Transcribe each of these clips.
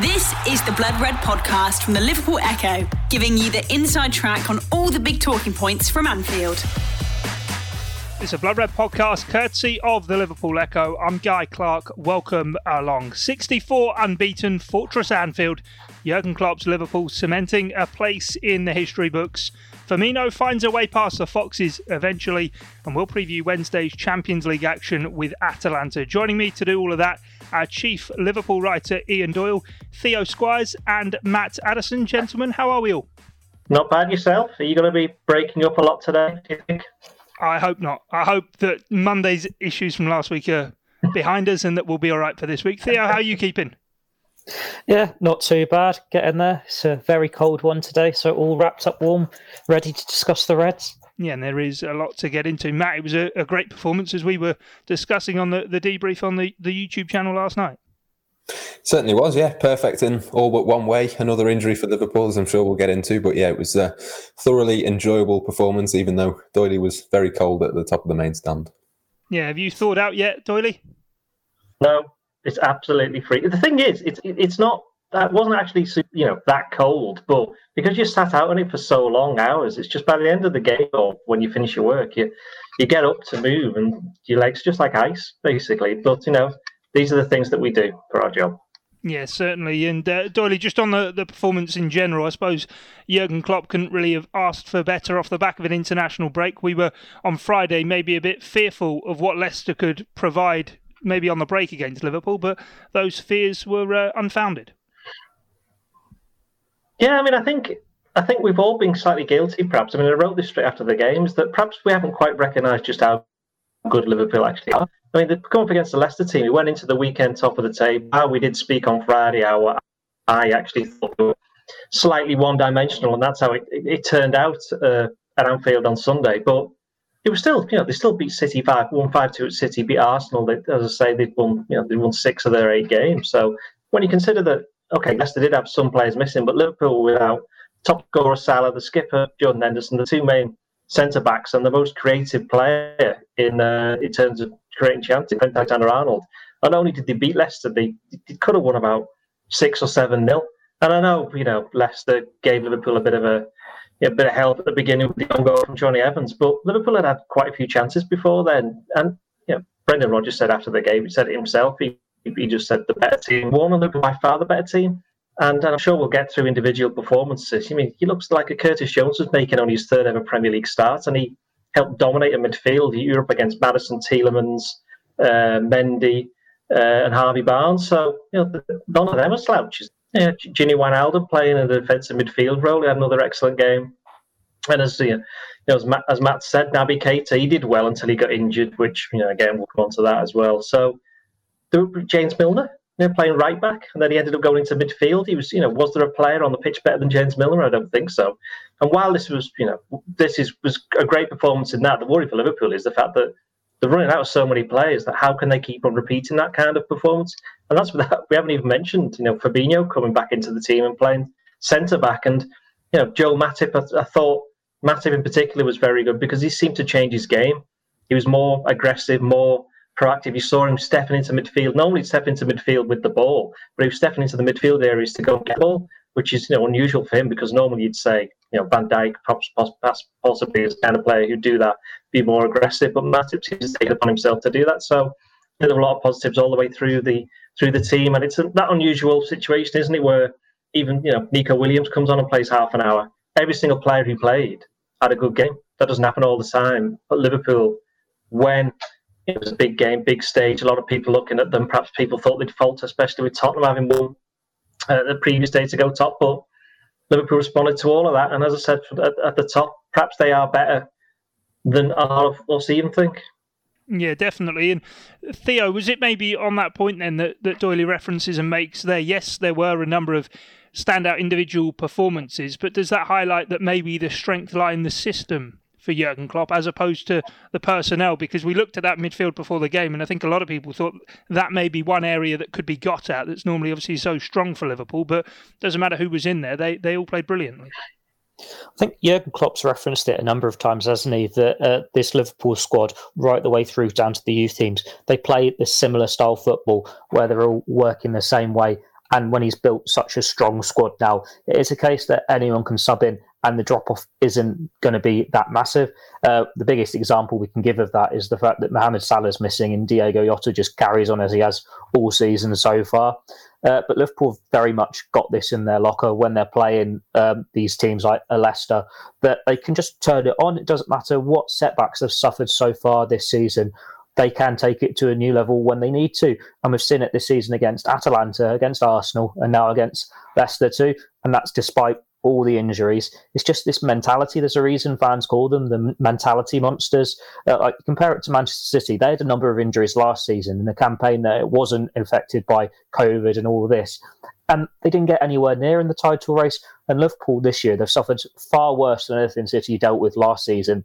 This is the Blood Red podcast from the Liverpool Echo, giving you the inside track on all the big talking points from Anfield. It's a Blood Red podcast courtesy of the Liverpool Echo. I'm Guy Clark. Welcome along. 64 unbeaten Fortress Anfield. Jurgen Klopp's Liverpool cementing a place in the history books. Firmino finds a way past the Foxes eventually, and we'll preview Wednesday's Champions League action with Atalanta. Joining me to do all of that, our chief Liverpool writer Ian Doyle, Theo Squires, and Matt Addison. Gentlemen, how are we all? Not bad yourself. Are you going to be breaking up a lot today, do you think? I hope not. I hope that Monday's issues from last week are behind us and that we'll be all right for this week. Theo, how are you keeping? Yeah, not too bad. Getting there. It's a very cold one today, so all wrapped up warm, ready to discuss the Reds. Yeah, and there is a lot to get into. Matt, it was a, a great performance as we were discussing on the, the debrief on the, the YouTube channel last night. Certainly was, yeah. Perfect in all but one way. Another injury for Liverpool, as I'm sure we'll get into. But yeah, it was a thoroughly enjoyable performance, even though Doyley was very cold at the top of the main stand. Yeah, have you thought out yet, Doyley? No, it's absolutely free. The thing is, it's it's not that wasn't actually you know that cold, but because you sat out on it for so long hours, it's just by the end of the game or when you finish your work, you you get up to move and your legs just like ice basically. But you know these are the things that we do for our job. Yeah, certainly. And uh, just on the, the performance in general, I suppose Jurgen Klopp couldn't really have asked for better off the back of an international break. We were on Friday maybe a bit fearful of what Leicester could provide, maybe on the break against Liverpool, but those fears were uh, unfounded. Yeah, I mean, I think I think we've all been slightly guilty, perhaps. I mean, I wrote this straight after the games that perhaps we haven't quite recognised just how good Liverpool actually are. I mean, they've come up against the Leicester team. We went into the weekend top of the table. We did speak on Friday how I actually thought we were slightly one dimensional, and that's how it, it, it turned out uh, at Anfield on Sunday. But it was still, you know, they still beat City 5 1 5 2 at City, beat Arsenal. They, as I say, they've won, you know, they won six of their eight games. So when you consider that, okay, Leicester did have some players missing, but Liverpool without top scorer Salah, the skipper Jordan Henderson, the two main centre backs, and the most creative player in uh, in terms of creating chances, Trent Alexander Arnold. Not only did they beat Leicester, they, they could have won about six or seven nil. And I know, you know, Leicester gave Liverpool a bit of a, a bit of help at the beginning with the own goal from Johnny Evans, but Liverpool had had quite a few chances before then. And you know, Brendan Rodgers said after the game, he said it himself. He he just said the better team won, and Liverpool by far the better team. And, I'm sure we'll get through individual performances. I mean, he looks like a Curtis Jones was making on his third ever Premier League start, and he helped dominate a midfield Europe against Maddison, Tielemans, uh, Mendy, uh, and Harvey Barnes. So you know, none of them are slouches. Yeah, Gini Wijnaldum playing in defensive midfield role. He had another excellent game. And as you know, as Matt, as Matt said, Naby Keita, he did well until he got injured, which you know again we'll come on to that as well. So James Milner, you know, playing right back, and then he ended up going into midfield. He was, you know, was there a player on the pitch better than James Milner? I don't think so. And while this was, you know, this is was a great performance in that, the worry for Liverpool is the fact that they're running out of so many players that how can they keep on repeating that kind of performance? And that's without, we haven't even mentioned, you know, Fabinho coming back into the team and playing centre back, and you know, Joe Matip. I, I thought Matip in particular was very good because he seemed to change his game. He was more aggressive, more proactive. You saw him stepping into midfield, not only stepping into midfield with the ball, but he was stepping into the midfield areas to go get the ball, which is you know unusual for him because normally you'd say you know Van Dijk perhaps possibly is the kind of player who'd do that, be more aggressive, but Matip seems to take it upon himself to do that. So there were a lot of positives all the way through the through the team, and it's a, that unusual situation, isn't it, where even you know Neco Williams comes on and plays half an hour. Every single player who played had a good game. That doesn't happen all the time. But Liverpool, when it was a big game, big stage. A lot of people looking at them. Perhaps people thought they'd falter, especially with Tottenham having won uh, the previous day to go top. But Liverpool responded to all of that. And as I said at, at the top, perhaps they are better than a lot of us even think. Yeah, definitely. And Theo, was it maybe on that point then that, that Doyley references and makes there? Yes, there were a number of standout individual performances, but does that highlight that maybe the strength lie in the system for Jurgen Klopp as opposed to the personnel because we looked at that midfield before the game and I think a lot of people thought that may be one area that could be got at that's normally obviously so strong for Liverpool but doesn't matter who was in there they they all played brilliantly. I think Jurgen Klopp's referenced it a number of times, hasn't he? That uh, this Liverpool squad, right the way through down to the youth teams, they play this similar style football where they're all working the same way And when he's built such a strong squad now, it is a case that anyone can sub in and the drop off isn't going to be that massive. Uh, the biggest example we can give of that is the fact that Mohamed Salah's missing and Diogo Jota just carries on as he has all season so far. Uh, but Liverpool very much got this in their locker when they're playing um, these teams like Leicester, that they can just turn it on. It doesn't matter what setbacks they've suffered so far this season they can take it to a new level when they need to. And we've seen it this season against Atalanta, against Arsenal, and now against Leicester too. And that's despite all the injuries. It's just this mentality. There's a reason fans call them the mentality monsters. Uh, like compare it to Manchester City, they had a number of injuries last season in a campaign that it wasn't affected by COVID and all this, and they didn't get anywhere near in the title race. And Liverpool this year, they've suffered far worse than anything City dealt with last season,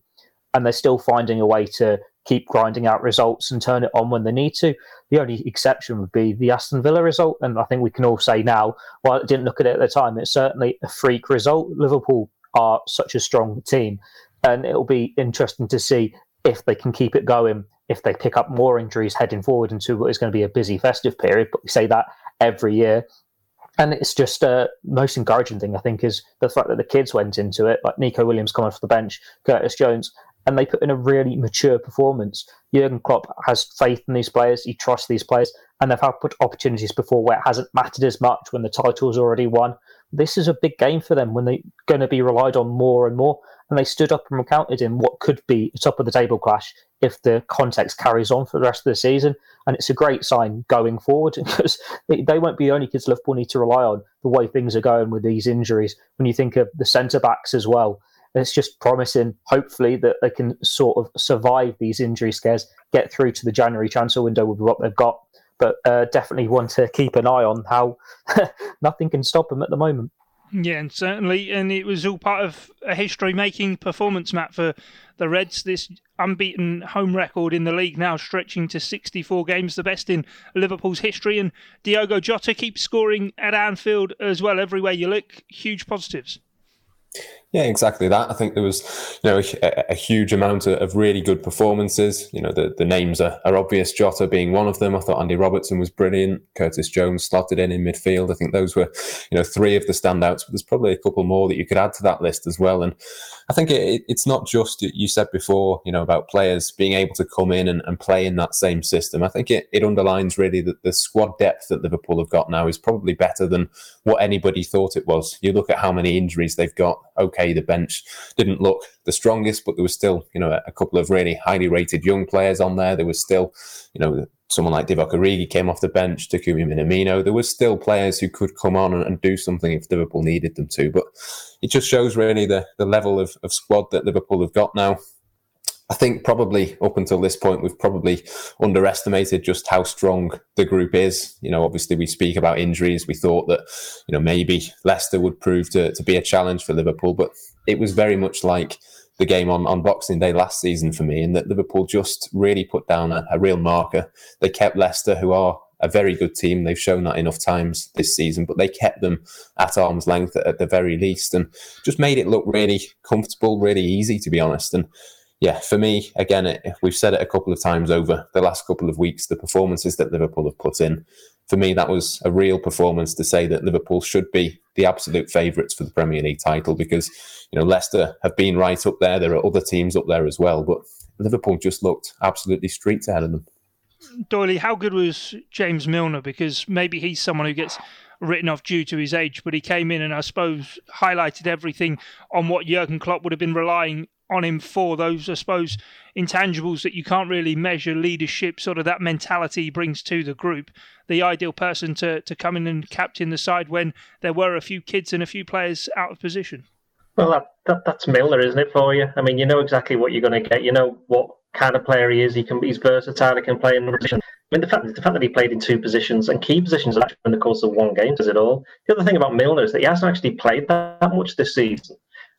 and they're still finding a way to keep grinding out results and turn it on when they need to. The only exception would be the Aston Villa result. And I think we can all say now, while I didn't look at it at the time, it's certainly a freak result. Liverpool are such a strong team. And it'll be interesting to see if they can keep it going, if they pick up more injuries heading forward into what is going to be a busy festive period. But we say that every year. And it's just uh, most encouraging thing, I think, is the fact that the kids went into it, like Neco Williams coming off the bench, Curtis Jones, and they put in a really mature performance. Jurgen Klopp has faith in these players, he trusts these players, and they've had opportunities before where it hasn't mattered as much when the title's already won. This is a big game for them when they're going to be relied on more and more. And they stood up and recounted in what could be a top of the table clash if the context carries on for the rest of the season. And it's a great sign going forward because they won't be the only kids Liverpool need to rely on the way things are going with these injuries. When you think of the centre backs as well, it's just promising, hopefully, that they can sort of survive these injury scares, get through to the January transfer window with what they've got. But uh, definitely want to keep an eye on how nothing can stop them at the moment. Yeah, and certainly, and it was all part of a history-making performance, Matt, for the Reds. This unbeaten home record in the league now stretching to 64 games, the best in Liverpool's history. And Diogo Jota keeps scoring at Anfield as well. Everywhere you look, huge positives. Yeah, exactly that. I think there was, you know, a, a huge amount of, of, really good performances. You know, the, the names are, are obvious. Jota being one of them. I thought Andy Robertson was brilliant. Curtis Jones slotted in in midfield. I think those were, you know, three of the standouts. But there's probably a couple more that you could add to that list as well. And I think it, it's not just you said before, you know, about players being able to come in and, and play in that same system. I think it, it underlines really that the squad depth that Liverpool have got now is probably better than what anybody thought it was. You look at how many injuries they've got. Okay, the bench didn't look the strongest, but there was still, you know, a couple of really highly rated young players on there. There was still, you know, someone like Divock Origi came off the bench, Takumi Minamino. There was still players who could come on and, and, do something if Liverpool needed them to. But it just shows really the, the level of, of squad that Liverpool have got now. I think probably up until this point, we've probably underestimated just how strong the group is. You know, obviously we speak about injuries. We thought that, you know, maybe Leicester would prove to, to be a challenge for Liverpool, but it was very much like the game on, on Boxing Day last season for me, in that Liverpool just really put down a, a real marker. They kept Leicester, who are a very good team. They've shown that enough times this season, but they kept them at arm's length at, at the very least and just made it look really comfortable, really easy, to be honest. And yeah, for me, again, we've said it a couple of times over the last couple of weeks, the performances that Liverpool have put in. For me, that was a real performance to say that Liverpool should be the absolute favourites for the Premier League title because, you know, Leicester have been right up there. There are other teams up there as well, but Liverpool just looked absolutely streets ahead of them. Doyley, how good was James Milner? Because maybe he's someone who gets written off due to his age, but he came in and I suppose highlighted everything on what Jurgen Klopp would have been relying on him for those, I suppose, intangibles that you can't really measure leadership, sort of that mentality he brings to the group. The ideal person to, to come in and captain the side when there were a few kids and a few players out of position. Well, that, that that's Milner, isn't it, for you? I mean, you know exactly what you're going to get. You know what kind of player he is. He can he's versatile. He can play in position. I mean, the fact the fact that he played in two positions and key positions in the course of one game does it all. The other thing about Milner is that he hasn't actually played that much this season.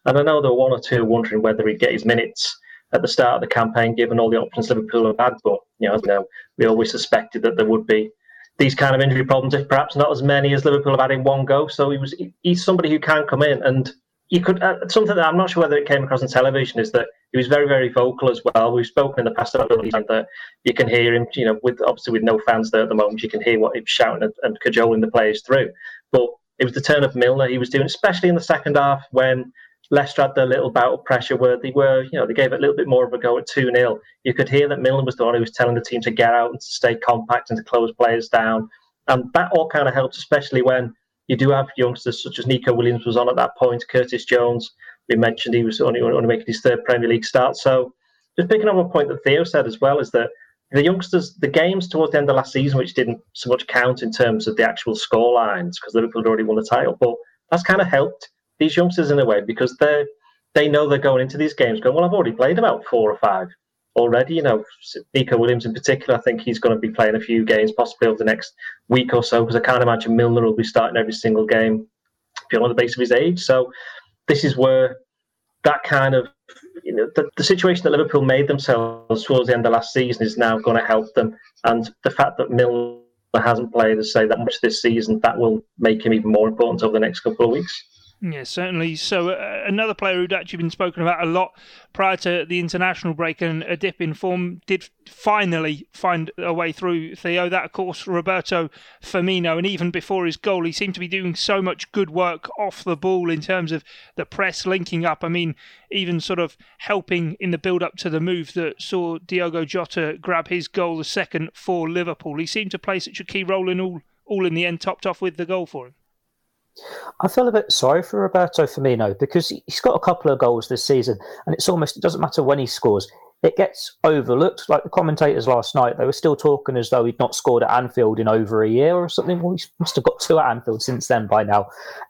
And I know there were one or two wondering whether he'd get his minutes at the start of the campaign, given all the options Liverpool have had. But you know, you know, we always suspected that there would be these kind of injury problems, if perhaps not as many as Liverpool have had in one go. So he was he's somebody who can come in and you could uh, something that I'm not sure whether it came across on television is that he was very very vocal as well. We've spoken in the past about that you can hear him, you know, with obviously with no fans there at the moment, you can hear what he's shouting and, and cajoling the players through. But it was the turn of Milner he was doing, especially in the second half when Leicester had their little bout of pressure where they were, you know, they gave it a little bit more of a go at 2 0. You could hear that Milner was the one who was telling the team to get out and to stay compact and to close players down. And that all kind of helps, especially when you do have youngsters such as Neco Williams was on at that point, Curtis Jones. We mentioned he was only, only making his third Premier League start. So just picking up a point that Theo said as well is that the youngsters, the games towards the end of last season, which didn't so much count in terms of the actual score lines because Liverpool had already won the title, but that's kind of helped these youngsters in a way because they they know they're going into these games going, well, I've already played about four or five already. You know, Neco Williams in particular, I think he's going to be playing a few games possibly over the next week or so because I can't imagine Milner will be starting every single game on the base of his age. So this is where that kind of you know the, the situation that Liverpool made themselves towards the end of last season is now going to help them, and the fact that Milner hasn't played, as say, that much this season, that will make him even more important over the next couple of weeks. Yeah, certainly. So uh, another player who'd actually been spoken about a lot prior to the international break and a dip in form did finally find a way through Theo. That, of course, Roberto Firmino. And even before his goal, he seemed to be doing so much good work off the ball in terms of the press linking up. I mean, even sort of helping in the build up to the move that saw Diogo Jota grab his goal, the second for Liverpool. He seemed to play such a key role in all, all in the end, topped off with the goal for him. I feel a bit sorry for Roberto Firmino because he's got a couple of goals this season, and it's almost it doesn't matter when he scores. It gets overlooked. Like the commentators last night, they were still talking as though he'd not scored at Anfield in over a year or something. Well, he must have got two at Anfield since then by now,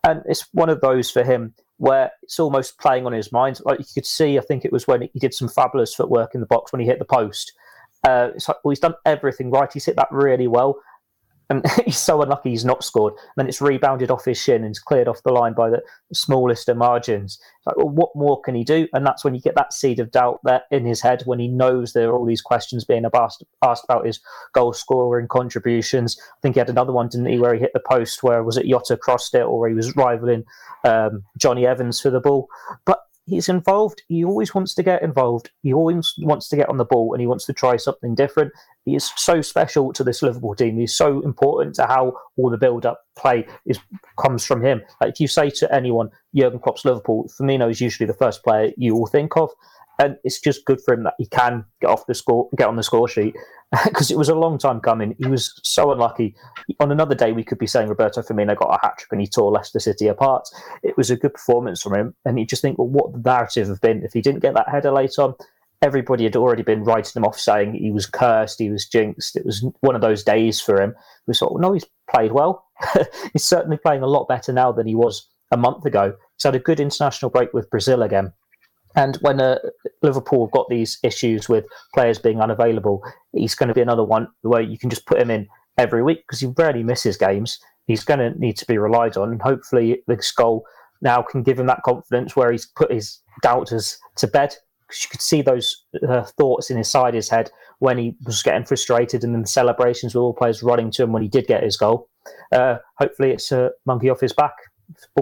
and it's one of those for him where it's almost playing on his mind. Like you could see, I think it was when he did some fabulous footwork in the box when he hit the post. Uh, it's like, well, he's done everything right. He's hit that really well and he's so unlucky he's not scored. And then it's rebounded off his shin and it's cleared off the line by the smallest of margins. Like, well, what more can he do? And that's when you get that seed of doubt there in his head when he knows there are all these questions being asked, asked about his goal scoring contributions. I think he had another one, didn't he, where he hit the post where was it Jota crossed it or he was rivaling um, Jonny Evans for the ball. But he's involved. He always wants to get involved. He always wants to get on the ball and he wants to try something different. He is so special to this Liverpool team. He's so important to how all the build-up play is comes from him. Like if you say to anyone, Jurgen Klopp's Liverpool, Firmino is usually the first player you will think of, and it's just good for him that he can get off the score, get on the score sheet, because it was a long time coming. He was so unlucky. On another day, we could be saying Roberto Firmino got a hat trick and he tore Leicester City apart. It was a good performance from him, and you just think, well, what the narrative have been if he didn't get that header late on? everybody had already been writing him off, saying he was cursed, he was jinxed. It was one of those days for him. We thought, well, no, he's played well. he's certainly playing a lot better now than he was a month ago. He's had a good international break with Brazil again. And when uh, Liverpool have got these issues with players being unavailable, he's going to be another one where you can just put him in every week because he rarely misses games. He's going to need to be relied on. And hopefully, this goal now can give him that confidence where he's put his doubters to bed because you could see those uh, thoughts in his side his head when he was getting frustrated and then the celebrations with all players running to him when he did get his goal. Uh, hopefully, it's a monkey off his back,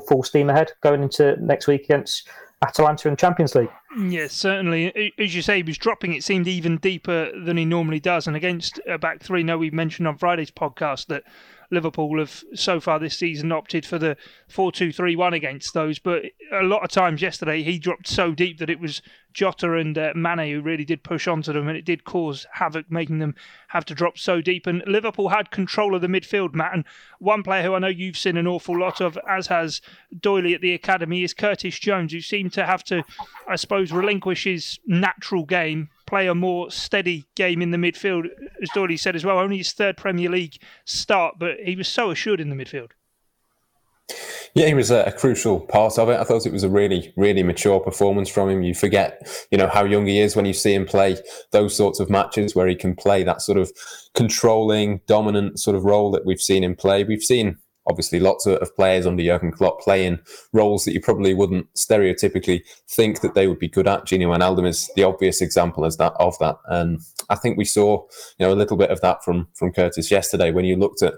full steam ahead going into next week against Atalanta in Champions League. Yes, certainly. As you say, he was dropping. It seemed even deeper than he normally does. And against a back three, no, we mentioned on Friday's podcast that Liverpool have so far this season opted for the 4 2 3 1 against those. But a lot of times yesterday, he dropped so deep that it was Jota and uh, Mane who really did push onto them, and it did cause havoc, making them have to drop so deep. And Liverpool had control of the midfield, Matt. And one player who I know you've seen an awful lot of, as has Doyley at the academy, is Curtis Jones, who seemed to have to, I suppose, relinquish his natural game play a more steady game in the midfield, as Doyley said as well. Only his third Premier League start, but he was so assured in the midfield. Yeah, he was a, a, crucial part of it. I thought it was a really, really mature performance from him. You forget, you know, how young he is when you see him play those sorts of matches where he can play that sort of controlling, dominant sort of role that we've seen him play. We've seen obviously lots of, players under Jurgen Klopp playing roles that you probably wouldn't stereotypically think that they would be good at. Gini Wijnaldum is the obvious example as that of that, and I think we saw you know a little bit of that from from Curtis yesterday when you looked at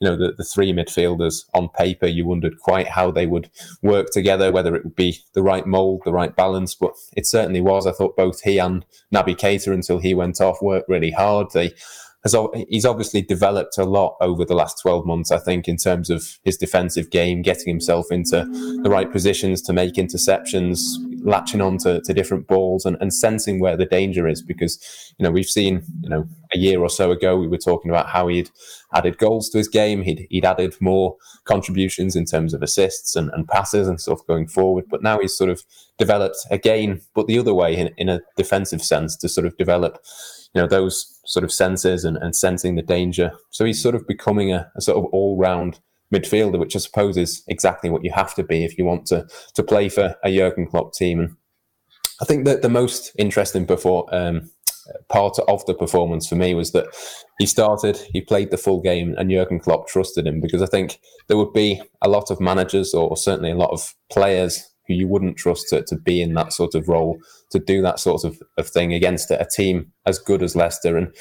you know the, the three midfielders on paper. You wondered quite how they would work together, whether it would be the right mould, the right balance, but it certainly was. I thought both he and Naby Keita until he went off worked really hard. They has he's obviously developed a lot over the last 12 months, I think, in terms of his defensive game, getting himself into the right positions to make interceptions, latching on to, to different balls and, and sensing where the danger is. Because, you know, we've seen, you know, a year or so ago, we were talking about how he'd added goals to his game. He'd, he'd added more contributions in terms of assists and, and passes and stuff going forward. But now he's sort of developed again, but the other way in, in a defensive sense to sort of develop you know those sort of senses and, and sensing the danger. So he's sort of becoming a, a sort of all round midfielder, which I suppose is exactly what you have to be if you want to to play for a Jurgen Klopp team. And I think that the most interesting before um, part of the performance for me was that he started, he played the full game, and Jurgen Klopp trusted him because I think there would be a lot of managers or certainly a lot of players who you wouldn't trust to, to be in that sort of role, to do that sort of, of thing against a team as good as Leicester. And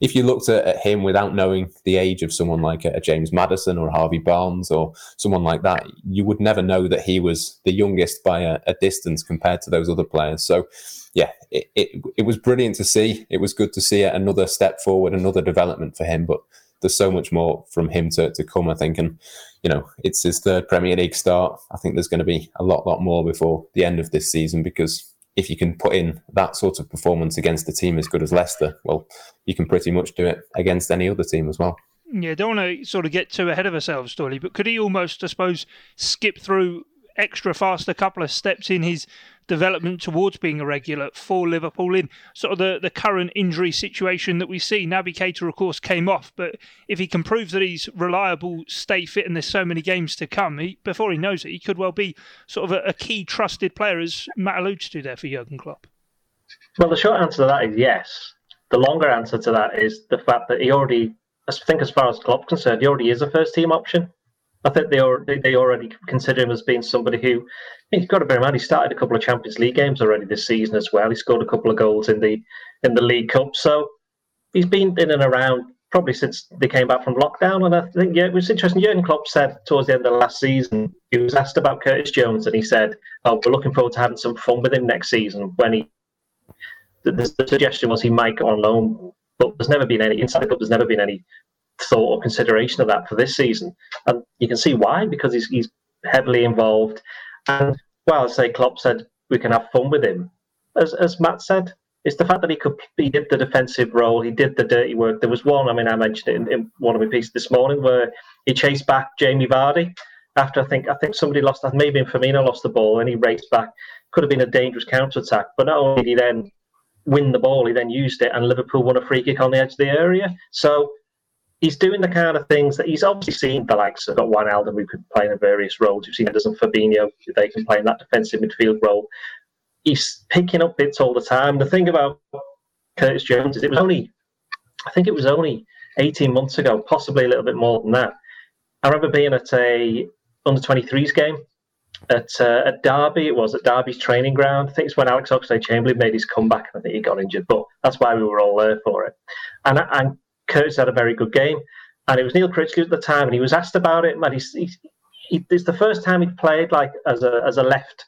if you looked at, at him without knowing the age of someone like a, a, James Maddison or Harvey Barnes or someone like that, you would never know that he was the youngest by a, a distance compared to those other players. So, yeah, it, it, it was brilliant to see. It was good to see another step forward, another development for him. But there's so much more from him to, to come, I think. And, you know, it's his third Premier League start. I think there's going to be a lot, lot more before the end of this season because if you can put in that sort of performance against a team as good as Leicester, well, you can pretty much do it against any other team as well. Yeah, don't want to sort of get too ahead of ourselves, Doyley, but could he almost, I suppose, skip through extra fast a couple of steps in his development towards being a regular for Liverpool in sort of the, the current injury situation that we see. Naby Keita, of course, came off, but if he can prove that he's reliable, stay fit, and there's so many games to come, he, before he knows it, he could well be sort of a, a key trusted player, as Matt alludes to there for Jurgen Klopp. Well, the short answer to that is yes. The longer answer to that is the fact that he already, I think, as far as Klopp's concerned, he already is a first team option. I think they already, they already consider him as being somebody who he's got to bear in mind he started a couple of Champions League games already this season as well. He scored a couple of goals in the in the League Cup, so he's been in and around probably since they came back from lockdown. And I think yeah, it was interesting. Jurgen Klopp said towards the end of last season he was asked about Curtis Jones, and he said, "Oh, we're looking forward to having some fun with him next season." When he the, the suggestion was he might go on loan, but there's never been any inside the club. There's never been any thought or consideration of that for this season. And you can see why, because he's, he's heavily involved. And well, I say Klopp said we can have fun with him. As, as Matt said, it's the fact that he could he did the defensive role, he did the dirty work. There was one, I mean, I mentioned it in, in one of my pieces this morning, where he chased back Jamie Vardy after I think I think somebody lost that, maybe Firmino lost the ball, and he raced back. Could have been a dangerous counter attack, but not only did he then win the ball, he then used it, and Liverpool won a free kick on the edge of the area. So he's doing the kind of things that he's obviously seen the likes of got Wijnaldum who could play in various roles. You've seen Henderson Fabinho, they can play in that defensive midfield role. He's picking up bits all the time. The thing about Curtis Jones is it was only, I think it was only 18 months ago, possibly a little bit more than that. I remember being at a under 23s game at uh, at Derby. It was at Derby's training ground. I think it's when Alex Oxlade-Chamberlain made his comeback. And I think he got injured, but that's why we were all there for it. And and Curtis had a very good game. And it was Neil Critchley at the time, and he was asked about it. and he's, he's, he, it's the first time he'd played like as a as a left,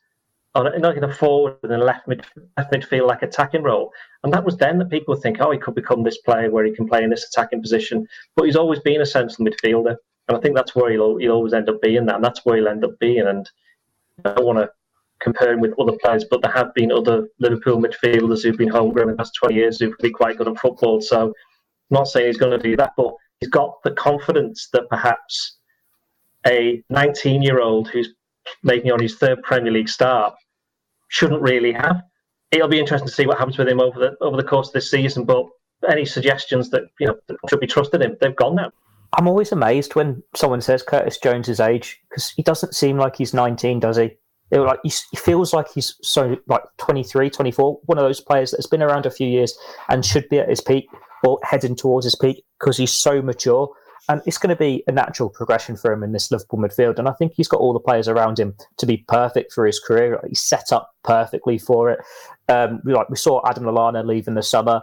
on not in a forward and a left mid left midfield like attacking role. And that was then that people would think, oh, he could become this player where he can play in this attacking position. But he's always been a central midfielder, and I think that's where he'll he'll always end up being that, and that's where he'll end up being. And I don't want to compare him with other players, but there have been other Liverpool midfielders who've been homegrown in the past 20 years who've been quite good at football. So not saying he's going to do that, but he's got the confidence that perhaps a 19 year old who's making on his third Premier League start shouldn't really have. It'll be interesting to see what happens with him over the over the course of this season. But any suggestions that you know that should be trusted him, they've gone now. I'm always amazed when someone says Curtis Jones's age because he doesn't seem like he's 19, does he? It, like he, feels like he's so like 23, 24, one of those players that's been around a few years and should be at his peak or heading towards his peak because he's so mature. And it's going to be a natural progression for him in this Liverpool midfield. And I think he's got all the players around him to be perfect for his career. He's set up perfectly for it. Um, we, like we saw Adam Lallana leave in the summer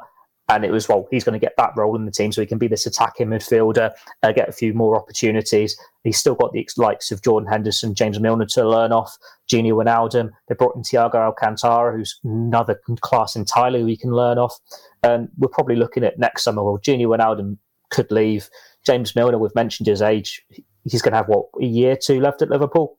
and it was well he's going to get that role in the team so he can be this attacking midfielder uh, get a few more opportunities. He's still got the likes of Jordan Henderson James Milner to learn off Gini Wijnaldum. They brought in Thiago Alcantara who's another class entirely we can learn off. And we're probably looking at next summer well Gini Wijnaldum could leave. James Milner we've mentioned his age. He's going to have what a year two left at Liverpool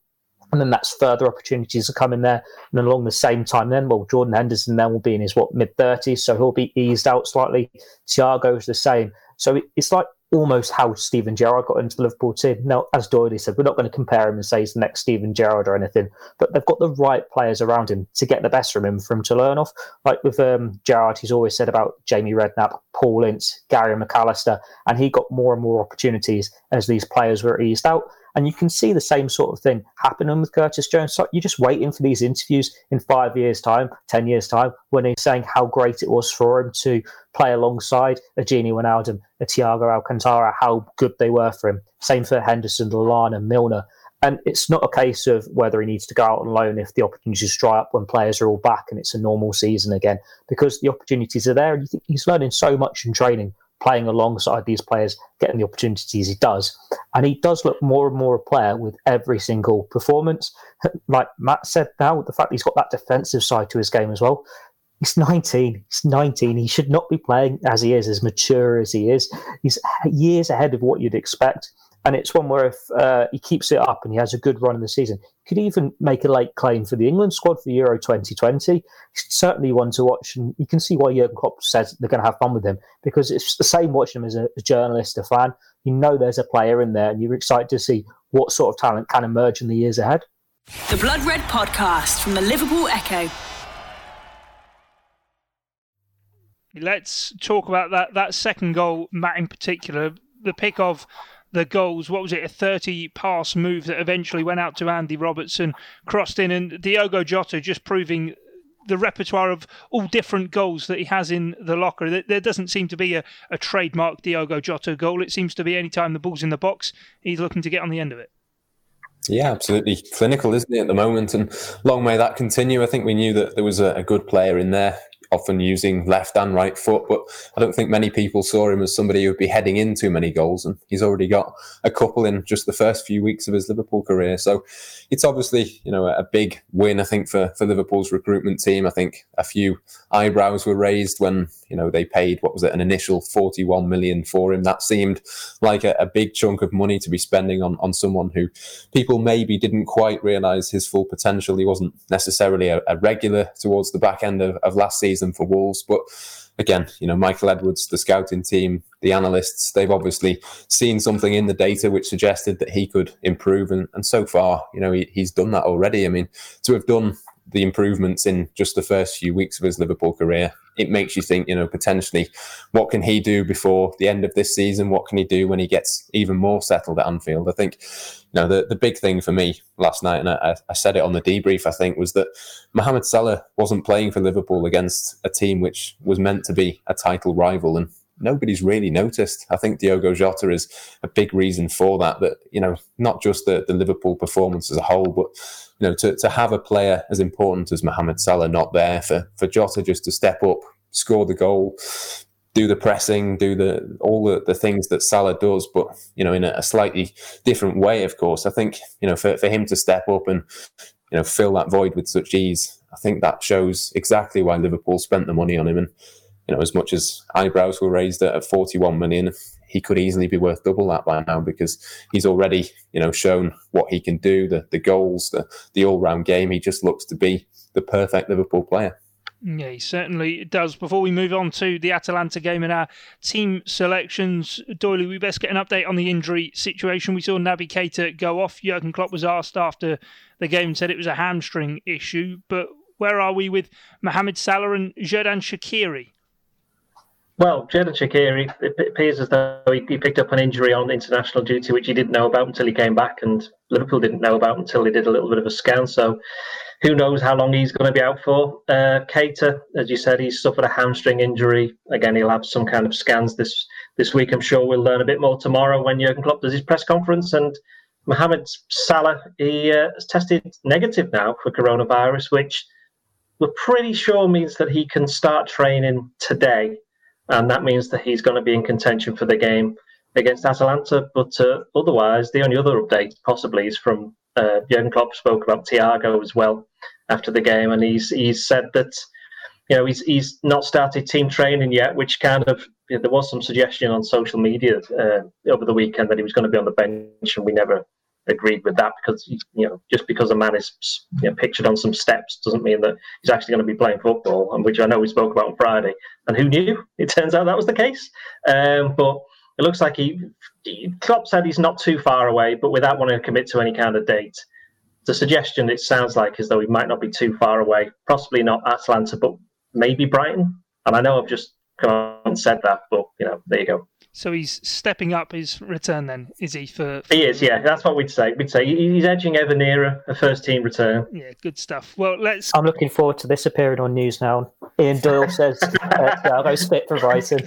and then that's further opportunities come in there. And along the same time, then, well, Jordan Henderson then will be in his what mid 30s, so he'll be eased out slightly. Thiago's the same. So it's like almost how Steven Gerrard got into the Liverpool team. Now, as Doyley said, we're not going to compare him and say he's the next Steven Gerrard or anything, but they've got the right players around him to get the best from him for him to learn off. Like with um, Gerrard, he's always said about Jamie Redknapp, Paul Ince, Gary McAllister, and he got more and more opportunities as these players were eased out. And you can see the same sort of thing happening with Curtis Jones. So you're just waiting for these interviews in five years' time, 10 years' time, when he's saying how great it was for him to play alongside a Gini Wijnaldum, a Thiago Alcantara, how good they were for him. Same for Henderson, Lallana, Milner. And it's not a case of whether he needs to go out on loan if the opportunities dry up when players are all back and it's a normal season again, because the opportunities are there. And you think he's learning so much in training playing alongside these players, getting the opportunities he does. And he does look more and more a player with every single performance. Like Matt said now, the fact he's got that defensive side to his game as well. He's 19. He's 19. He should not be playing as he is, as mature as he is. He's years ahead of what you'd expect. And it's one where if uh, he keeps it up and he has a good run in the season, he could even make a late claim for the England squad for Euro 2020. He's certainly one to watch, and you can see why Jurgen Klopp says they're going to have fun with him because it's the same watching him as a, a journalist, a fan. You know there's a player in there, and you're excited to see what sort of talent can emerge in the years ahead. The Blood Red Podcast from the Liverpool Echo. Let's talk about that that second goal, Matt, in particular. The pick of the goals. What was it? A 30 pass move that eventually went out to Andy Robertson, crossed in, and Diogo Jota just proving the repertoire of all different goals that he has in the locker. There doesn't seem to be a, a trademark Diogo Jota goal. It seems to be any time the ball's in the box, he's looking to get on the end of it. Yeah, absolutely clinical, isn't it, at the moment? And long may that continue. I think we knew that there was a, a good player in there often using left and right foot. But I don't think many people saw him as somebody who would be heading in too many goals. And he's already got a couple in just the first few weeks of his Liverpool career. So it's obviously, you know, a big win, I think, for, for Liverpool's recruitment team. I think a few eyebrows were raised when, you know, they paid, what was it, an initial 41 million for him. That seemed like a, a big chunk of money to be spending on, on someone who people maybe didn't quite realize his full potential. He wasn't necessarily a, a regular towards the back end of, of last season season for Wolves. But again, you know, Michael Edwards, the scouting team, the analysts, they've obviously seen something in the data which suggested that he could improve. And, and so far, you know, he, he's done that already. I mean, to have done the improvements in just the first few weeks of his Liverpool career, it makes you think, you know, potentially what can he do before the end of this season? What can he do when he gets even more settled at Anfield? I think, you know, the, the big thing for me last night, and I, I said it on the debrief, I think, was that Mohamed Salah wasn't playing for Liverpool against a team which was meant to be a title rival. And nobody's really noticed. I think Diogo Jota is a big reason for that. That you know, not just the, the Liverpool performance as a whole, but you know, to, to have a player as important as Mohamed Salah not there for for Jota just to step up, score the goal, do the pressing, do the all the, the things that Salah does, but you know, in a, a slightly different way. Of course, I think you know for for him to step up and you know fill that void with such ease. I think that shows exactly why Liverpool spent the money on him. And you know, as much as eyebrows were raised at 41 million, he could easily be worth double that by now because he's already, you know, shown what he can do, the the goals, the the all round game. He just looks to be the perfect Liverpool player. Yeah, he certainly does. Before we move on to the Atalanta game and our team selections, Doyley, we best get an update on the injury situation. We saw Naby Keita go off. Jurgen Klopp was asked after the game and said it was a hamstring issue. But where are we with Mohamed Salah and Xherdan Shaqiri? Well, Xherdan Shaqiri, it appears as though he, he, picked up an injury on international duty, which he didn't know about until he came back, and Liverpool didn't know about until they did a little bit of a scan. So, who knows how long he's going to be out for? Uh, Keita, as you said, he's suffered a hamstring injury. Again, he'll have some kind of scans this this week. I'm sure we'll learn a bit more tomorrow when Jurgen Klopp does his press conference. And Mohamed Salah, he uh, has tested negative now for coronavirus, which we're pretty sure means that he can start training today. And that means that he's going to be in contention for the game against Atalanta. But uh, otherwise, the only other update possibly is from uh, Jurgen Klopp spoke about Thiago as well after the game, and he's he's said that you know he's he's not started team training yet, which kind of you know, there was some suggestion on social media uh, over the weekend that he was going to be on the bench, and we never agreed with that because you know just because a man is you know, pictured on some steps doesn't mean that he's actually going to be playing football, and which I know we spoke about on Friday. And who knew? It turns out that was the case. Um, but it looks like he, Klopp said he's not too far away, but without wanting to commit to any kind of date. The suggestion it sounds like is though he might not be too far away, possibly not Atalanta, but maybe Brighton. And I know I've just come on and said that, but you know, there you go. So he's stepping up his return then, is he? For, for... he is, yeah. That's what we'd say. We'd say he's edging ever nearer a first team return. Yeah, good stuff. Well, let's. I'm looking forward to this appearing on news now. Ian Doyle says uh, Thiago's fit for Brighton.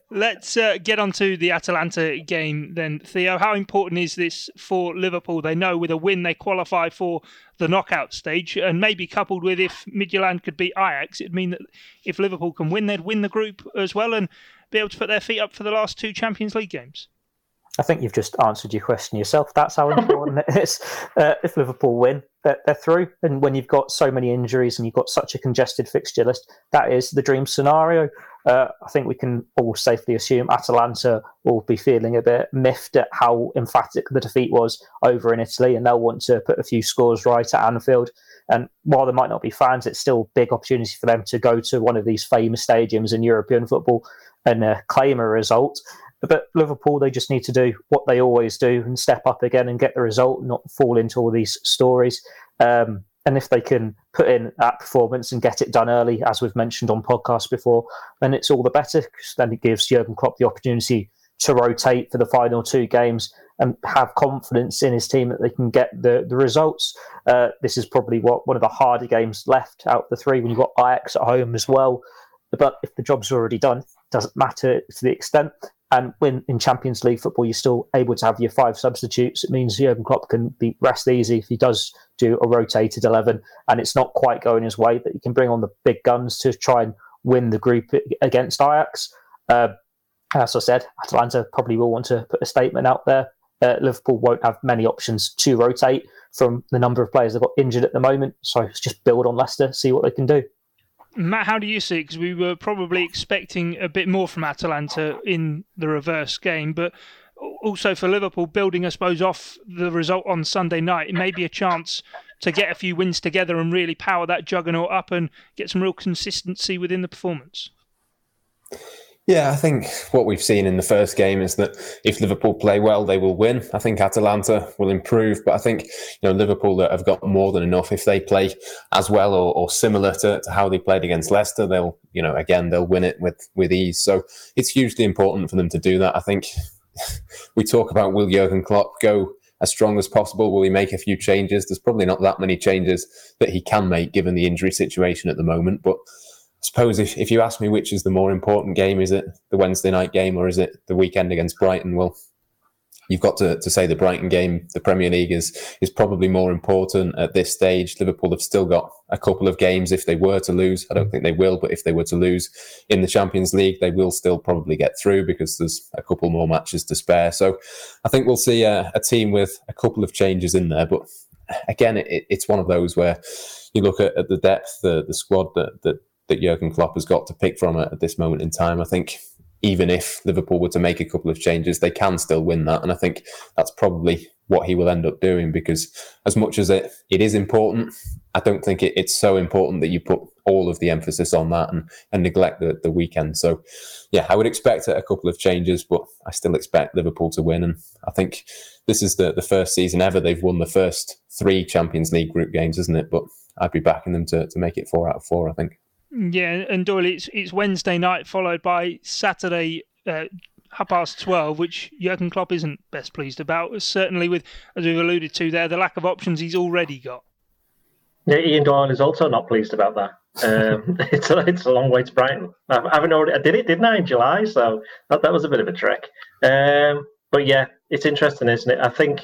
let's uh, get on to the Atalanta game then, Theo. How important is this for Liverpool? They know with a win they qualify for the knockout stage, and maybe coupled with if Midtjylland could beat Ajax, it'd mean that if Liverpool can win, they'd win the group as well and be able to put their feet up for the last two Champions League games. I think you've just answered your question yourself. That's how important it is. Uh, if Liverpool win, they're, they're, through. And when you've got so many injuries and you've got such a congested fixture list, that is the dream scenario. Uh, I think we can all safely assume Atalanta will be feeling a bit miffed at how emphatic the defeat was over in Italy, and they'll want to put a few scores right at Anfield. And while there might not be fans, it's still a big opportunity for them to go to one of these famous stadiums in European football and uh, claim a result. But Liverpool, they just need to do what they always do and step up again and get the result, not fall into all these stories. Um, and if they can put in that performance and get it done early, as we've mentioned on podcasts before, then it's all the better because then it gives Jurgen Klopp the opportunity to rotate for the final two games and have confidence in his team that they can get the, the results. Uh, this is probably what one of the harder games left out of the three when you've got Ajax at home as well. But if the job's already done, doesn't matter to the extent. And when in Champions League football, you're still able to have your five substitutes. It means Jurgen Klopp can be rest easy if he does do a rotated 11 and it's not quite going his way, that he can bring on the big guns to try and win the group against Ajax. Uh, as I said, Atalanta probably will want to put a statement out there. Uh, Liverpool won't have many options to rotate from the number of players they've got injured at the moment. So just build on Leicester, see what they can do. Matt, how do you see it? Because we were probably expecting a bit more from Atalanta in the reverse game, but also for Liverpool, building, I suppose, off the result on Sunday night, it may be a chance to get a few wins together and really power that juggernaut up and get some real consistency within the performance. Yeah, I think what we've seen in the first game is that if Liverpool play well, they will win. I think Atalanta will improve, but I think you know Liverpool have got more than enough. If they play as well or, or similar to, to how they played against Leicester, they'll you know again they'll win it with with ease. So it's hugely important for them to do that. I think we talk about will Jurgen Klopp go as strong as possible? Will he make a few changes? There's probably not that many changes that he can make given the injury situation at the moment, but suppose if, if you ask me which is the more important game, is it the Wednesday night game or is it the weekend against Brighton? Well, you've got to, to say the Brighton game, the Premier League is is probably more important at this stage. Liverpool have still got a couple of games if they were to lose. I don't think they will, but if they were to lose in the Champions League, they will still probably get through because there's a couple more matches to spare. So I think we'll see a, a team with a couple of changes in there. But again, it, it's one of those where you look at, at the depth, the, the squad that, that that Jurgen Klopp has got to pick from it at this moment in time. I think even if Liverpool were to make a couple of changes, they can still win that. And I think that's probably what he will end up doing because as much as it, it is important, I don't think it, it's so important that you put all of the emphasis on that and, and neglect the, the weekend. So, yeah, I would expect a couple of changes, but I still expect Liverpool to win. And I think this is the, the first season ever they've won the first three Champions League group games, isn't it? But I'd be backing them to, to make it four out of four, I think. Yeah, and Doyle, it's it's Wednesday night followed by Saturday. Uh, half past 12, which Jurgen Klopp isn't best pleased about. Certainly, with, as we've alluded to there, the lack of options he's already got. Yeah, Ian Doyle is also not pleased about that. Um, it's a, it's a long way to Brighton. I haven't already. I did it, didn't I, in July? So that, that was a bit of a trek. Um, but yeah, it's interesting, isn't it? I think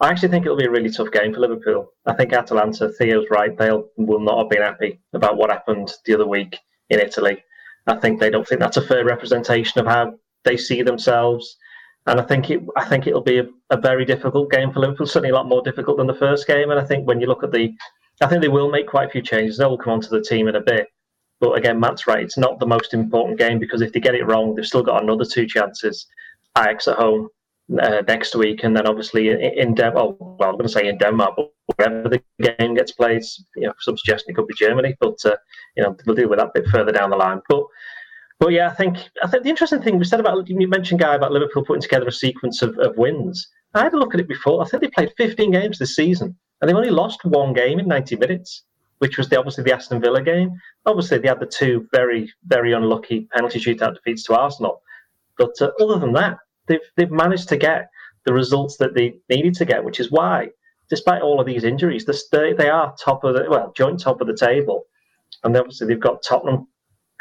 I actually think it'll be a really tough game for Liverpool. I think Atalanta, Theo's right. They will not have been happy about what happened the other week in Italy. I think they don't think that's a fair representation of how they see themselves. And I think it, I think it'll be a, a very difficult game for Liverpool. Certainly a lot more difficult than the first game. And I think when you look at the, I think they will make quite a few changes. They will come onto the team in a bit. But again, Matt's right. It's not the most important game because if they get it wrong, they've still got another two chances. Ajax at home uh, next week, and then obviously in, Denmark. Well, well, I'm going to say in Denmark, but wherever the game gets played, you know, some suggestion it could be Germany, but uh, you know, we'll deal with that a bit further down the line. But but yeah, I think I think the interesting thing we said about you mentioned guy about Liverpool putting together a sequence of, of wins. I had a look at it before. I think they played 15 games this season, and they've only lost one game in 90 minutes, which was the, obviously the Aston Villa game. Obviously, they had the two very very unlucky penalty shootout defeats to Arsenal, but uh, other than that, they've they've managed to get the results that they needed to get, which is why, despite all of these injuries, they they are top of the well joint top of the table, and obviously they've got Tottenham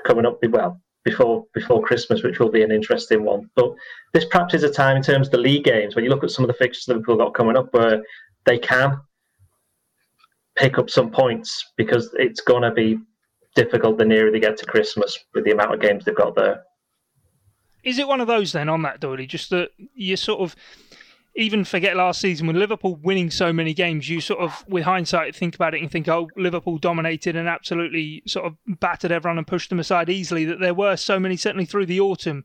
coming up well before before Christmas, which will be an interesting one. But this perhaps is a time in terms of the league games when you look at some of the fixtures that Liverpool got coming up where they can pick up some points because it's going to be difficult the nearer they get to Christmas with the amount of games they've got there. Is it one of those then on that, Doyley? Just that you sort of even forget last season when Liverpool winning so many games, you sort of, with hindsight, think about it and think, oh, Liverpool dominated and absolutely sort of battered everyone and pushed them aside easily. That there were so many, certainly through the autumn,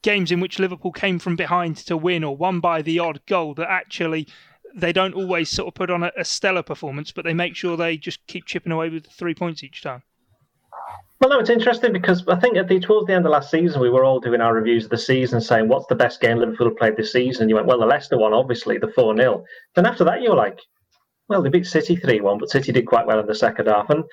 games in which Liverpool came from behind to win or won by the odd goal that actually they don't always sort of put on a, a stellar performance, but they make sure they just keep chipping away with three points each time. Well, no, it's interesting because I think at the towards the end of last season, we were all doing our reviews of the season, saying what's the best game Liverpool played this season. And you went, well, the Leicester one, obviously, the four 0 Then after that, you were like, well, they beat City three one, but City did quite well in the second half, and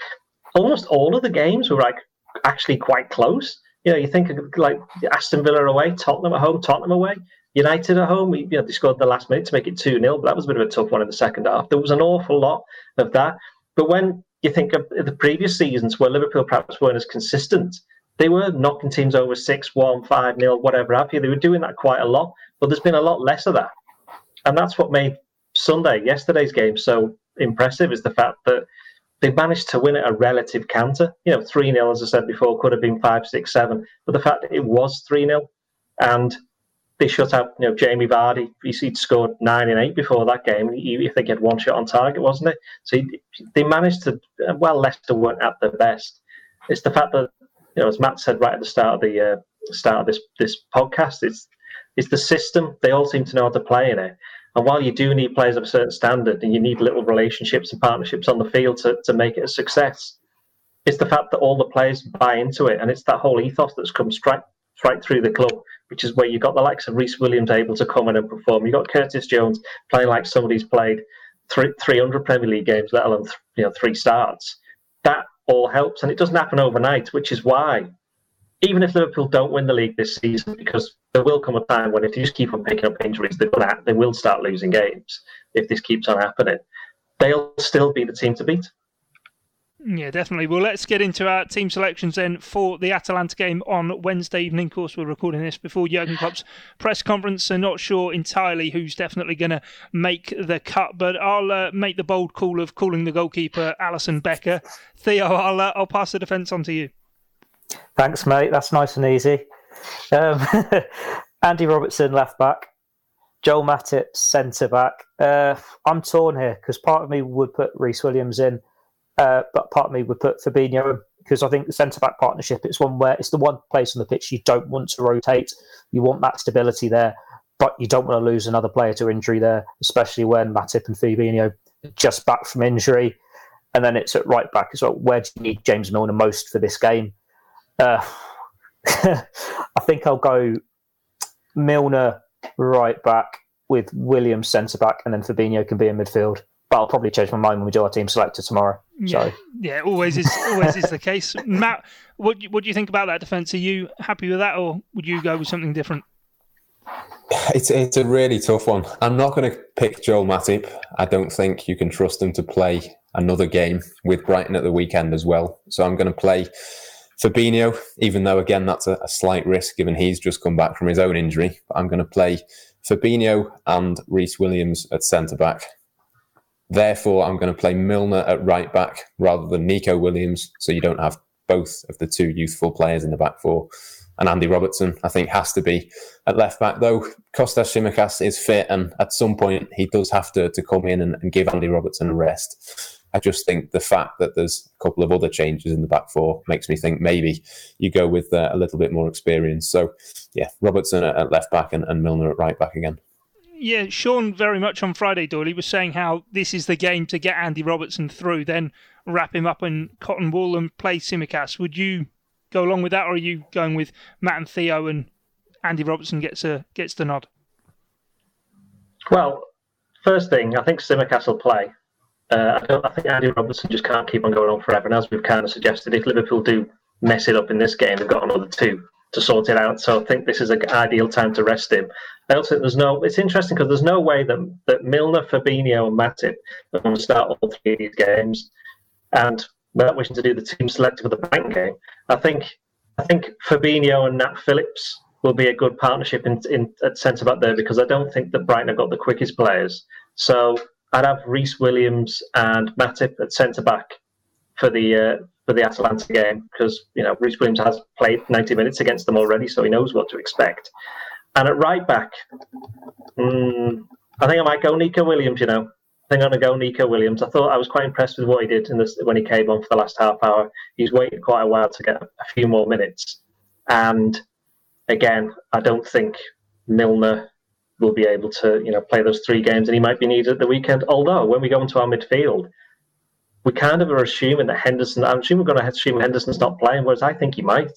almost all of the games were like actually quite close. You know, you think of like Aston Villa away, Tottenham at home, Tottenham away, United at home. You know, they scored the last minute to make it two 0 but that was a bit of a tough one in the second half. There was an awful lot of that. But when you think of the previous seasons where Liverpool perhaps weren't as consistent. They were knocking teams over 6 1, 5 0, whatever have you. They were doing that quite a lot, but there's been a lot less of that. And that's what made Sunday, yesterday's game, so impressive is the fact that they managed to win at a relative counter. You know, 3 0, as I said before, could have been 5 6 7. But the fact that it was 3 0 and they shut out, you know, Jamie Vardy. He'd scored nine and eight before that game. He, I think he had one shot on target, wasn't it? So he, they managed to. Well, Leicester weren't at their best. It's the fact that, you know, as Matt said right at the start of the uh, start of this this podcast, it's it's the system. They all seem to know how to play in it. And while you do need players of a certain standard, and you need little relationships and partnerships on the field to, to make it a success, it's the fact that all the players buy into it, and it's that whole ethos that's come straight right through the club which is where you got the likes of Rhys Williams able to come in and perform. You got Curtis Jones playing like somebody's played three, 300 Premier League games, let alone you know three starts. That all helps, and it doesn't happen overnight, which is why even if Liverpool don't win the league this season, because there will come a time when if you just keep on picking up injuries, they're gonna, they will start losing games if this keeps on happening. They'll still be the team to beat. Yeah, definitely. Well, let's get into our team selections then for the Atalanta game on Wednesday evening. Of course, we're recording this before Jurgen Klopp's press conference, so not sure entirely who's definitely going to make the cut. But I'll uh, make the bold call of calling the goalkeeper Alisson Becker. Theo, I'll uh, I'll pass the defence on to you. Thanks, mate. That's nice and easy. Um, Andy Robertson, left back. Joel Matip, centre back. Uh, I'm torn here because part of me would put Rhys Williams in uh, but part of me would put Fabinho because I think the centre back partnership it's one where it's the one place on the pitch you don't want to rotate. You want that stability there, but you don't want to lose another player to injury there, especially when Matip and Fabinho just back from injury. And then it's at right back as well. Where do you need James Milner most for this game? Uh, I think I'll go Milner right back with Williams centre back, and then Fabinho can be in midfield but I'll probably change my mind when we do our team selector tomorrow. Yeah, so. yeah, always is always is the case. Matt, what what do you think about that defence? Are you happy with that, or would you go with something different? It's it's a really tough one. I'm not going to pick Joel Matip. I don't think you can trust him to play another game with Brighton at the weekend as well. So I'm going to play Fabinho, even though again that's a, a slight risk given he's just come back from his own injury. But I'm going to play Fabinho and Rhys Williams at centre back. Therefore, I'm going to play Milner at right back rather than Neco Williams, so you don't have both of the two youthful players in the back four. And Andy Robertson, I think, has to be at left back, though Kostas Tsimikas is fit, and at some point he does have to, to come in and, and give Andy Robertson a rest. I just think the fact that there's a couple of other changes in the back four makes me think maybe you go with uh, a little bit more experience. So, yeah, Robertson at left back and, and Milner at right back again. Yeah, Sean very much on Friday, Doyle. Was saying how this is the game to get Andy Robertson through, then wrap him up in cotton wool and play Tsimikas. Would you go along with that, or are you going with Matt and Theo and Andy Robertson gets a gets the nod? Well, first thing, I think Tsimikas will play. Uh, I, I think Andy Robertson just can't keep on going on forever. And as we've kind of suggested, if Liverpool do mess it up in this game, they've got another two to sort it out. So I think this is an ideal time to rest him. I also think there's no. It's interesting because there's no way that that Milner, Fabinho, and Matip are going to start all three of these games. And without wishing to do the team selected for the bank game, I think I think Fabinho and Nat Phillips will be a good partnership in, in at centre back there because I don't think that Brighton have got the quickest players. So I'd have Rhys Williams and Matip at centre back for the uh, for the Atalanta game because you know Rhys Williams has played 90 minutes against them already, so he knows what to expect. And at right back, um, I think I might go Neco Williams. You know, I think I'm to go Neco Williams. I thought I was quite impressed with what he did in this when he came on for the last half hour. He's waited quite a while to get a few more minutes. And again, I don't think Milner will be able to, you know, play those three games, and he might be needed at the weekend. Although when we go into our midfield, we kind of are assuming that Henderson. I'm assuming we're going to assume Henderson's not playing, whereas I think he might,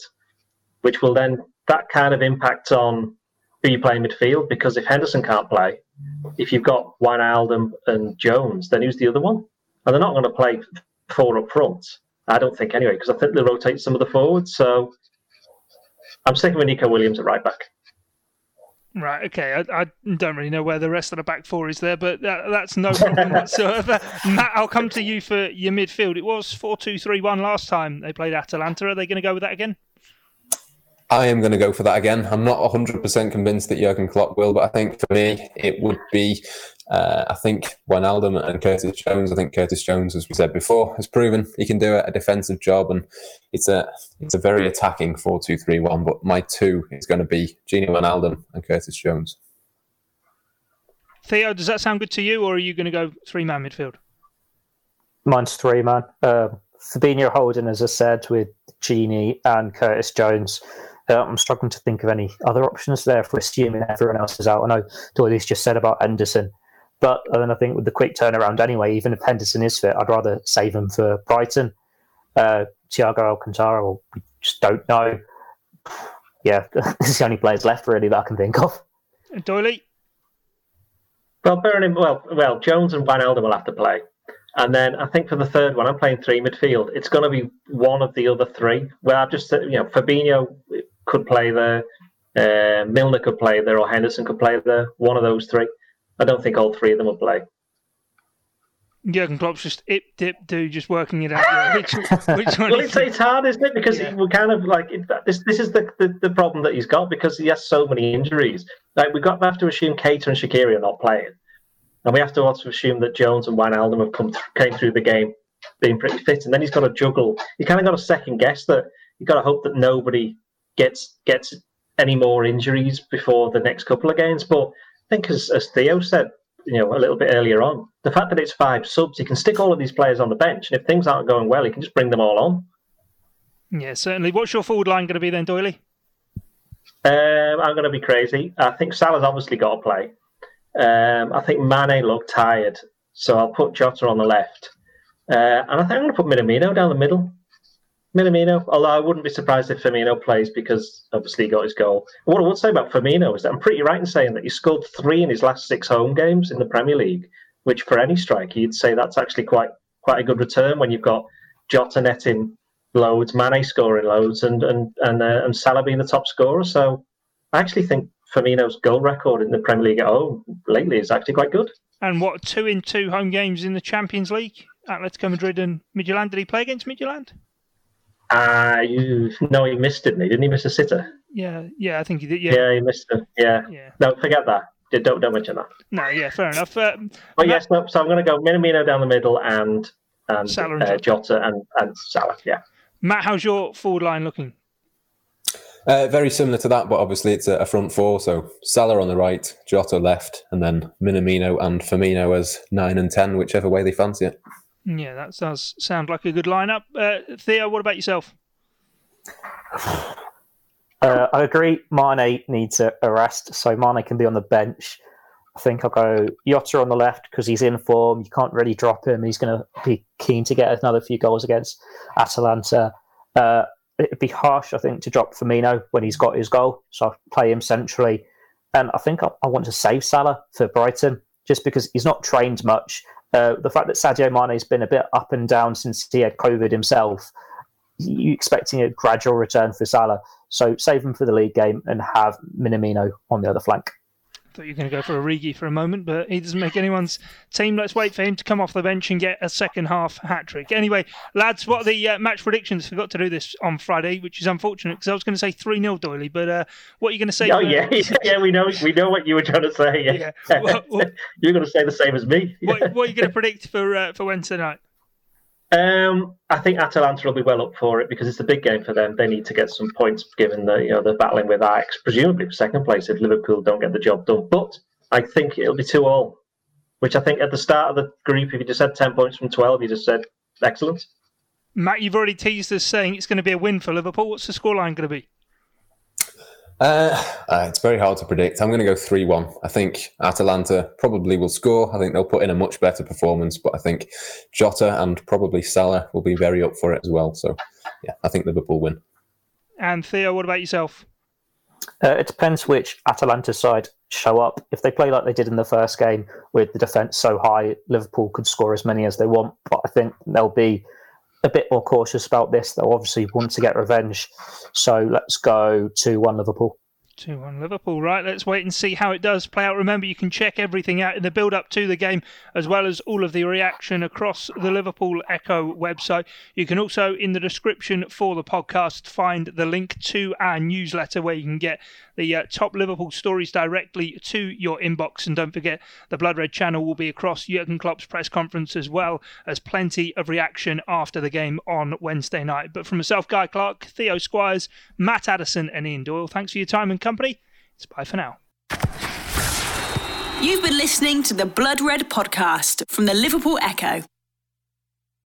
which will then that kind of impact on who you play in midfield because if Henderson can't play, if you've got Wijnaldum and Jones, then who's the other one? And they're not going to play four up front. I don't think anyway, because I think they rotate some of the forwards. So I'm sticking with Neco Williams at right back. Right, okay. I, I, don't really know where the rest of the back four is there, but that, that's no problem whatsoever. Matt, I'll come to you for your midfield. It was 4 2 3 1 last time they played Atalanta. Are they going to go with that again? I am going to go for that again. I'm not 100% convinced that Jurgen Klopp will, but I think for me, it would be, uh, I think, Wijnaldum and Curtis Jones. I think Curtis Jones, as we said before, has proven he can do a defensive job, and it's a it's a very attacking 4 2 3 1. But my two is going to be Gini Wijnaldum and Curtis Jones. Theo, does that sound good to you, or are you going to go three man midfield? Mine's three man. Uh, Fabinho Holden, as I said, with Gini and Curtis Jones. Uh, I'm struggling to think of any other options there if we're assuming everyone else is out. I know Doyley's just said about Henderson, but then I think with the quick turnaround anyway, even if Henderson is fit, I'd rather save him for Brighton. Uh, Thiago Alcantara, well, we just don't know. Yeah, this is the only players left really that I can think of. Doyley? Well, bearing in well, well, Jones and Van Wijnaldum will have to play. And then I think for the third one, I'm playing three midfield. It's going to be one of the other three. Well, I've just you know Fabinho could play there. Uh, Milner could play there, or Henderson could play there. One of those three. I don't think all three of them will play. Jurgen Klopp's just ip dip do, just working it out. Which, which one well, it's, it's hard, isn't it? Because yeah. we're kind of like this. This is the, the, the problem that he's got because he has so many injuries. Like we've got we have to assume Keita and Shaqiri are not playing, and we have to also assume that Jones and Wijnaldum have come th- came through the game being pretty fit, and then he's got to juggle. He kind of got a second guess that you got to hope that nobody gets gets any more injuries before the next couple of games. But think, as, as Theo said, you know, a little bit earlier on, the fact that it's five subs, he can stick all of these players on the bench, and if things aren't going well, he can just bring them all on. Yeah, certainly. What's your forward line going to be then, Doyley? Um, I'm going to be crazy. I think Salah's obviously got to play. Um, I think Mane looked tired, so I'll put Jota on the left. Uh, and I think I'm going to put Minamino down the middle. Minamino, although I wouldn't be surprised if Firmino plays because obviously he got his goal. what I would say about Firmino is that I'm pretty right in saying that he scored three in his last six home games in the Premier League, which for any striker you'd say that's actually quite quite a good return when you've got Jota netting loads, Mane scoring loads, and and and, uh, and Salah being the top scorer. So I actually think Firmino's goal record in the Premier League at home lately is actually quite good. And what two in two home games in the Champions League? Atletico Madrid and Midtjylland. Did he play against Midtjylland? Uh, you no, he missed, it, didn't he? Didn't he miss a sitter? Yeah, yeah, I think he did. Yeah, Yeah, he missed it. Yeah. yeah. No, forget that. Don't don't mention that. No, yeah, fair enough. Um, But yes, no, so I'm going to go Minamino down the middle and and, Salah and uh, Jota. Jota and and Salah. Yeah. Matt, how's your forward line looking? Uh, very similar to that, but obviously it's a, a front four. So Salah on the right, Jota left, and then Minamino and Firmino as nine and ten, whichever way they fancy it. Yeah, that does sound like a good lineup. Uh, Theo, what about yourself? Uh, I agree. Mane needs a, a rest, so Mane can be on the bench. I think I'll go Jota on the left because he's in form. You can't really drop him. He's going to be keen to get another few goals against Atalanta. Uh, it'd be harsh, I think, to drop Firmino when he's got his goal. So I'll play him centrally. And I think I, I want to save Salah for Brighton just because he's not trained much. Uh, the fact that Sadio Mane's been a bit up and down since he had COVID himself, you expecting a gradual return for Salah. So save him for the league game and have Minamino on the other flank. Thought you were going to go for Origi for a moment, but he doesn't make anyone's team. Let's wait for him to come off the bench and get a second half hat trick. Anyway, lads, what are the uh, match predictions? Forgot to do this on Friday, which is unfortunate because I was going to say 3 0 Doyley, but uh, what are you going to say? Oh for- yeah, yeah. We know we know what you were trying to say. Yeah. Yeah. What- what- You're going to say the same as me. what, what are you going to predict for uh, for Wednesday night? Um, I think Atalanta will be well up for it because it's a big game for them. They need to get some points, given that you know they're battling with Ajax, presumably for second place if Liverpool don't get the job done. But I think it'll be two all, which I think at the start of the group, if you just had ten points from twelve, you just said excellent. Matt, you've already teased us saying it's going to be a win for Liverpool. What's the scoreline going to be? Uh, uh, it's very hard to predict. I'm going to go 3 1. I think Atalanta probably will score. I think they'll put in a much better performance, but I think Jota and probably Salah will be very up for it as well. So, yeah, I think Liverpool win. And Theo, what about yourself? Uh, it depends which Atalanta side show up. If they play like they did in the first game with the defence so high, Liverpool could score as many as they want. But I think they'll be a bit more cautious about this. They'll obviously want to get revenge. So let's go 2 1 Liverpool. 2 1 Liverpool, right? Let's wait and see how it does play out. Remember, you can check everything out in the build up to the game, as well as all of the reaction across the Liverpool Echo website. You can also, in the description for the podcast, find the link to our newsletter where you can get the uh, top Liverpool stories directly to your inbox. And don't forget, the Blood Red channel will be across Jurgen Klopp's press conference, as well as plenty of reaction after the game on Wednesday night. But from myself, Guy Clark, Theo Squires, Matt Addison, and Ian Doyle, thanks for your time and company. It's bye for now. You've been listening to the Blood Red podcast from the Liverpool Echo.